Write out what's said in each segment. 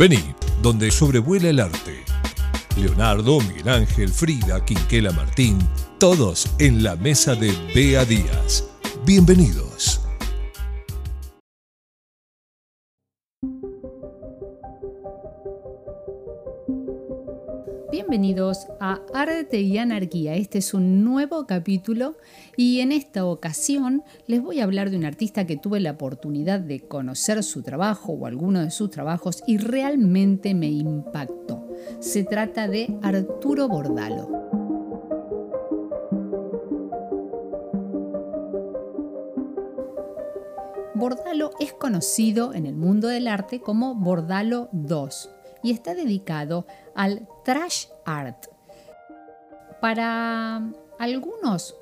Vení, donde sobrevuela el arte. Leonardo, Miguel Ángel, Frida, Quinquela Martín, todos en la mesa de Bea Díaz. Bienvenidos. Bienvenidos a Arte y Anarquía. Este es un nuevo capítulo y en esta ocasión les voy a hablar de un artista que tuve la oportunidad de conocer su trabajo o alguno de sus trabajos y realmente me impactó. Se trata de Arturo Bordalo. Bordalo es conocido en el mundo del arte como Bordalo II y está dedicado al trash art. Para algunos,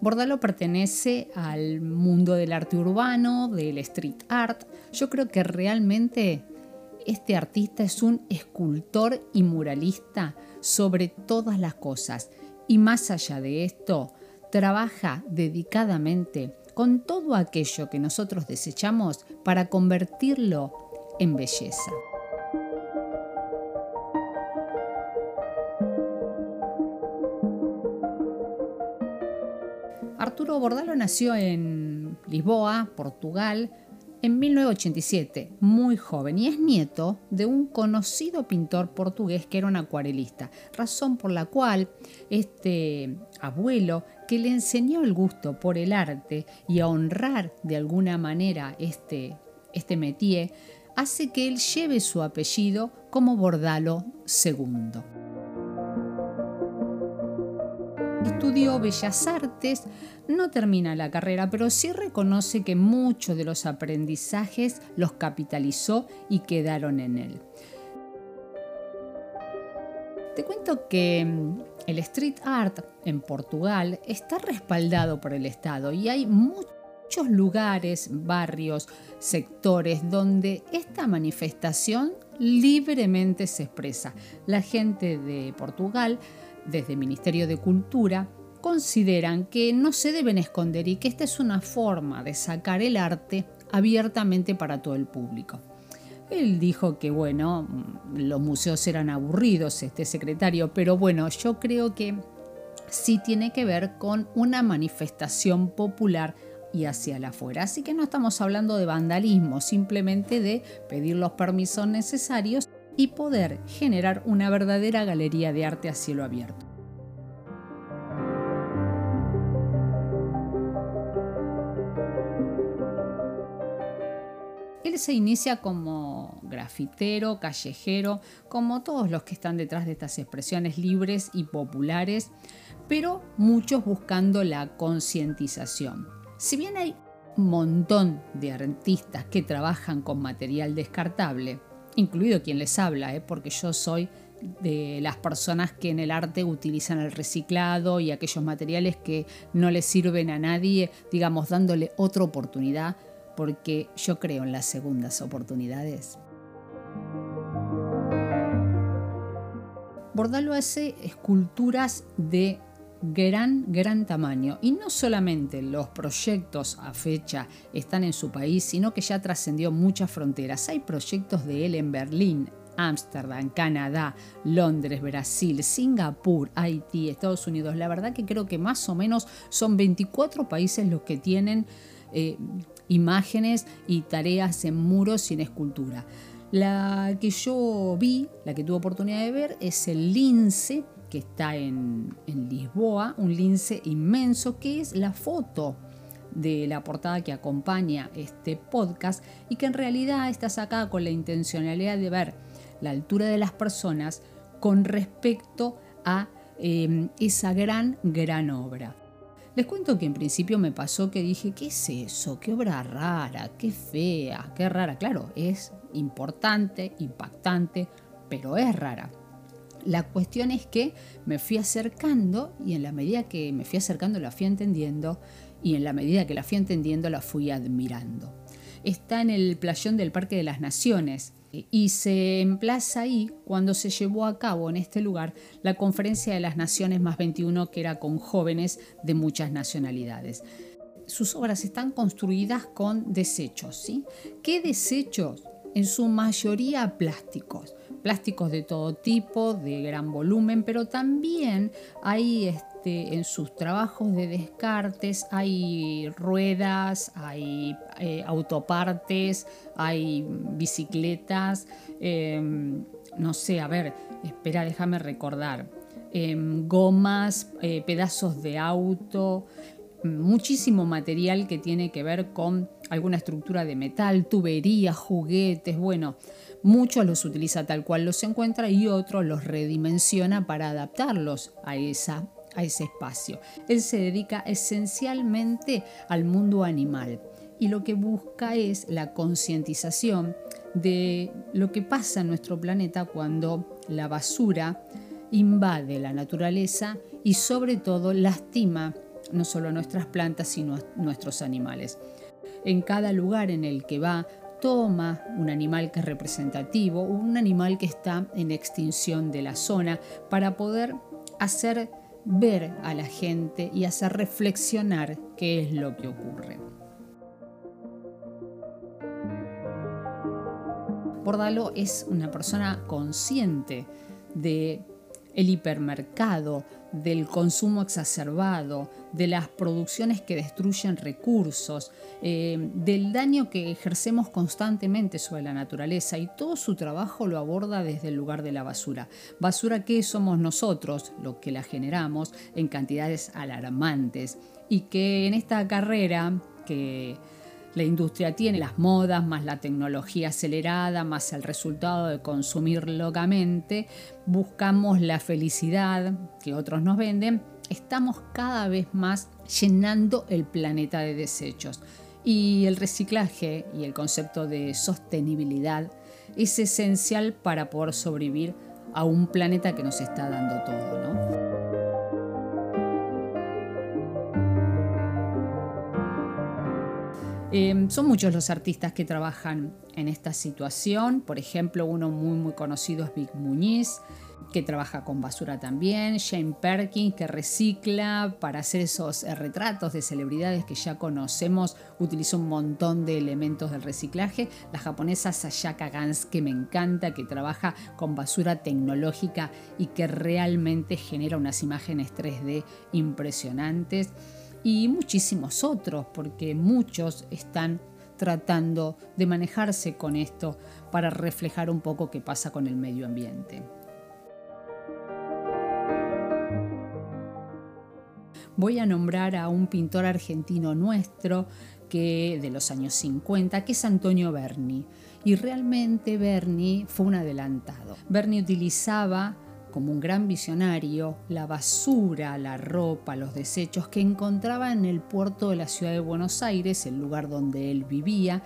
Bordalo pertenece al mundo del arte urbano, del street art. Yo creo que realmente este artista es un escultor y muralista sobre todas las cosas. Y más allá de esto, trabaja dedicadamente con todo aquello que nosotros desechamos para convertirlo en belleza. Arturo Bordalo nació en Lisboa, Portugal, en 1987, muy joven, y es nieto de un conocido pintor portugués que era un acuarelista, razón por la cual este abuelo, que le enseñó el gusto por el arte y a honrar de alguna manera este, este métier, hace que él lleve su apellido como Bordalo II. Estudió Bellas Artes, no termina la carrera, pero sí reconoce que muchos de los aprendizajes los capitalizó y quedaron en él. Te cuento que mm, el street art en Portugal está respaldado por el Estado y hay muchos lugares, barrios, sectores donde esta manifestación libremente se expresa. La gente de Portugal desde el Ministerio de Cultura consideran que no se deben esconder y que esta es una forma de sacar el arte abiertamente para todo el público. Él dijo que, bueno, los museos eran aburridos, este secretario, pero bueno, yo creo que sí tiene que ver con una manifestación popular y hacia la afuera. Así que no estamos hablando de vandalismo, simplemente de pedir los permisos necesarios y poder generar una verdadera galería de arte a cielo abierto. Él se inicia como grafitero, callejero, como todos los que están detrás de estas expresiones libres y populares, pero muchos buscando la concientización. Si bien hay un montón de artistas que trabajan con material descartable, incluido quien les habla, ¿eh? porque yo soy de las personas que en el arte utilizan el reciclado y aquellos materiales que no les sirven a nadie, digamos, dándole otra oportunidad, porque yo creo en las segundas oportunidades. Bordalo hace esculturas de gran, gran tamaño. Y no solamente los proyectos a fecha están en su país, sino que ya trascendió muchas fronteras. Hay proyectos de él en Berlín, Ámsterdam, Canadá, Londres, Brasil, Singapur, Haití, Estados Unidos. La verdad que creo que más o menos son 24 países los que tienen eh, imágenes y tareas en muros sin escultura. La que yo vi, la que tuve oportunidad de ver, es el lince que está en, Lisboa, un lince inmenso, que es la foto de la portada que acompaña este podcast y que en realidad está sacada con la intencionalidad de ver la altura de las personas con respecto a em, esa gran, gran obra. Les cuento que en principio me pasó que dije, ¿qué es eso? ¿Qué obra rara? ¿Qué fea? ¿Qué rara? Claro, es importante, impactante, pero es rara. La cuestión es que me fui acercando y en la medida que me fui acercando la fui entendiendo y en la medida que la fui entendiendo la fui admirando. Está en el playón del Parque de las Naciones y se emplaza ahí cuando se llevó a cabo en este lugar la Conferencia de las Naciones más 21 que era con jóvenes de muchas nacionalidades. Sus obras están construidas con desechos. ¿sí? ¿Qué desechos en su mayoría plásticos, plásticos de todo tipo, de gran volumen, pero también hay este, en sus trabajos de descartes, hay ruedas, hay eh, autopartes, hay bicicletas, em, no sé, a ver, espera, déjame recordar, em, gomas, eh, pedazos de auto, muchísimo material que tiene que ver con alguna estructura de metal, tuberías, juguetes, bueno, muchos los utiliza tal cual los encuentra y otros los redimensiona para adaptarlos a, esa, a ese espacio. Él se dedica esencialmente al mundo animal y lo que busca es la concientización de lo que pasa en nuestro planeta cuando la basura invade la naturaleza y sobre todo lastima no solo a nuestras plantas, sino a nuestros animales. En cada lugar en el que va, toma un animal que es representativo, un animal que está en extinción de la zona, para poder hacer ver a la gente y hacer reflexionar qué es lo que ocurre. Bordalo es una persona consciente de el hipermercado, del consumo exacerbado, de las producciones que destruyen recursos, eh, del daño que ejercemos constantemente sobre la naturaleza y todo su trabajo lo aborda desde el lugar de la basura. Basura que somos nosotros, lo que la generamos en cantidades alarmantes y que en esta carrera que la industria tiene las modas, más la tecnología acelerada, más el resultado de consumir locamente, buscamos la felicidad que otros nos venden, estamos cada vez más llenando el planeta de desechos. Y el reciclaje y el concepto de sostenibilidad es esencial para poder sobrevivir a un planeta que nos está dando todo, ¿no? Em, son muchos los artistas que trabajan en esta situación. Por ejemplo, uno muy muy conocido es Vic Muñiz, que trabaja con basura también. Shane Perkins, que recicla para hacer esos eh, retratos de celebridades que ya conocemos. Utiliza un montón de elementos del reciclaje. La japonesa Sayaka Gans, que me encanta, que trabaja con basura tecnológica y que realmente genera unas imágenes 3D impresionantes y muchísimos otros, porque muchos están tratando de manejarse con esto para reflejar un poco qué pasa con el medio ambiente. Voy a nombrar a un pintor argentino nuestro que de los años 50, que es Antonio Berni. Y realmente Berni fue un adelantado. Berni utilizaba como un gran visionario, la basura, la ropa, los desechos que encontraba en el puerto de la ciudad de Buenos Aires, el lugar donde él vivía,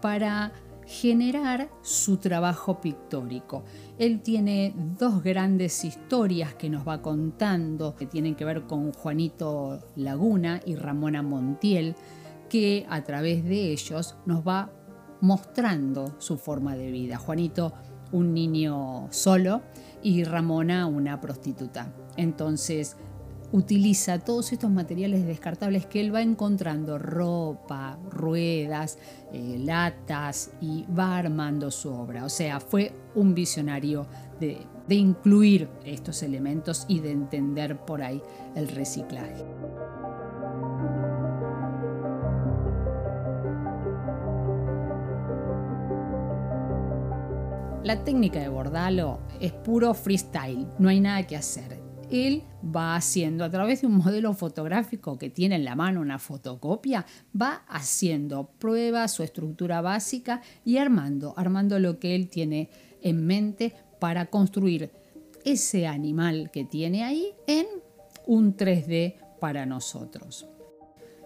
para generar su trabajo pictórico. Él tiene dos grandes historias que nos va contando, que tienen que ver con Juanito Laguna y Ramona Montiel, que a través de ellos nos va mostrando su forma de vida. Juanito, un niño solo, y Ramona una prostituta. Entonces utiliza todos estos materiales descartables que él va encontrando, ropa, ruedas, eh, latas, y va armando su obra. O sea, fue un visionario de, de incluir estos elementos y de entender por ahí el reciclaje. La técnica de Bordalo es puro freestyle, no hay nada que hacer. Él va haciendo a través de un modelo fotográfico que tiene en la mano una fotocopia, va haciendo pruebas, su estructura básica y armando, armando lo que él tiene en mente para construir ese animal que tiene ahí en un 3D para nosotros.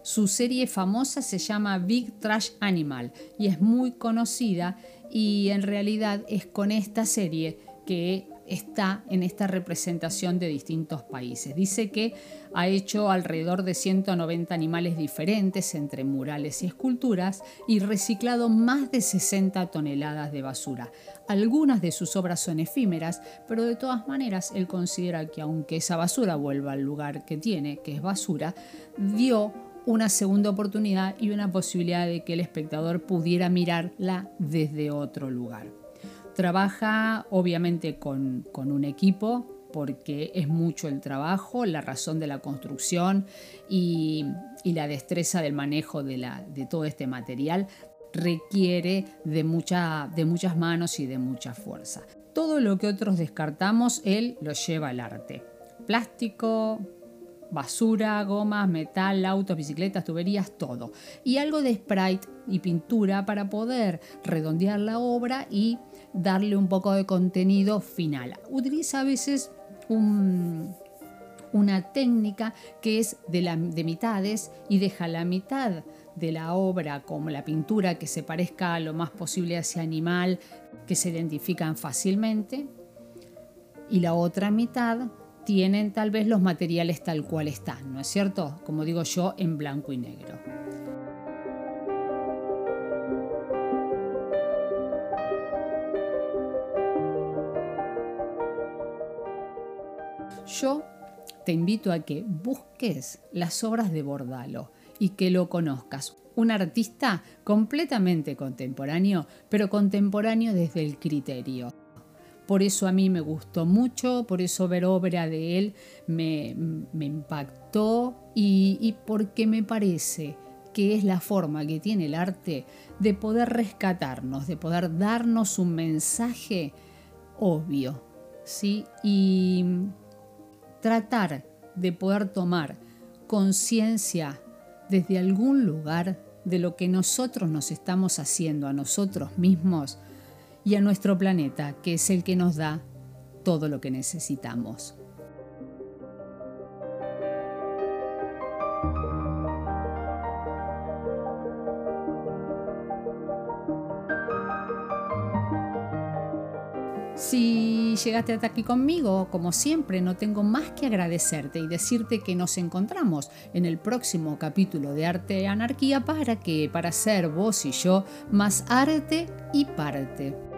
Su serie famosa se llama Big Trash Animal y es muy conocida y en realidad es con esta serie que está en esta representación de distintos países. Dice que ha hecho alrededor de 190 animales diferentes entre murales y esculturas y reciclado más de 60 toneladas de basura. Algunas de sus obras son efímeras, pero de todas maneras él considera que aunque esa basura vuelva al lugar que tiene, que es basura, dio una segunda oportunidad y una posibilidad de que el espectador pudiera mirarla desde otro lugar. Trabaja obviamente con, un equipo porque es mucho el trabajo, la razón de la construcción y, la destreza del manejo de, la, de todo este material requiere de, mucha, de muchas manos y de mucha fuerza. Todo lo que otros descartamos, él lo lleva al arte. Plástico, basura, gomas, metal, autos, bicicletas, tuberías, todo. Y algo de sprite y pintura para poder redondear la obra y darle un poco de contenido final. Utiliza a veces una técnica que es de, de mitades y deja la mitad de la obra como la pintura que se parezca lo más posible a ese animal que se identifican fácilmente y la otra mitad tienen tal vez los materiales tal cual están, ¿no es cierto? Como digo yo, en blanco y negro. Yo te invito a que busques las obras de Bordalo y que lo conozcas. Un artista completamente contemporáneo, pero contemporáneo desde el criterio. Por eso a mí me gustó mucho, por eso ver obra de él me, impactó y, y porque me parece que es la forma que tiene el arte de poder rescatarnos, de poder darnos un mensaje obvio, ¿sí? Y tratar de poder tomar conciencia desde algún lugar de lo que nosotros nos estamos haciendo a nosotros mismos y a nuestro planeta, que es el que nos da todo lo que necesitamos. Si llegaste hasta aquí conmigo, como siempre, no tengo más que agradecerte y decirte que nos encontramos en el próximo capítulo de Arte y Anarquía para que, para ser vos y yo, más arte y parte.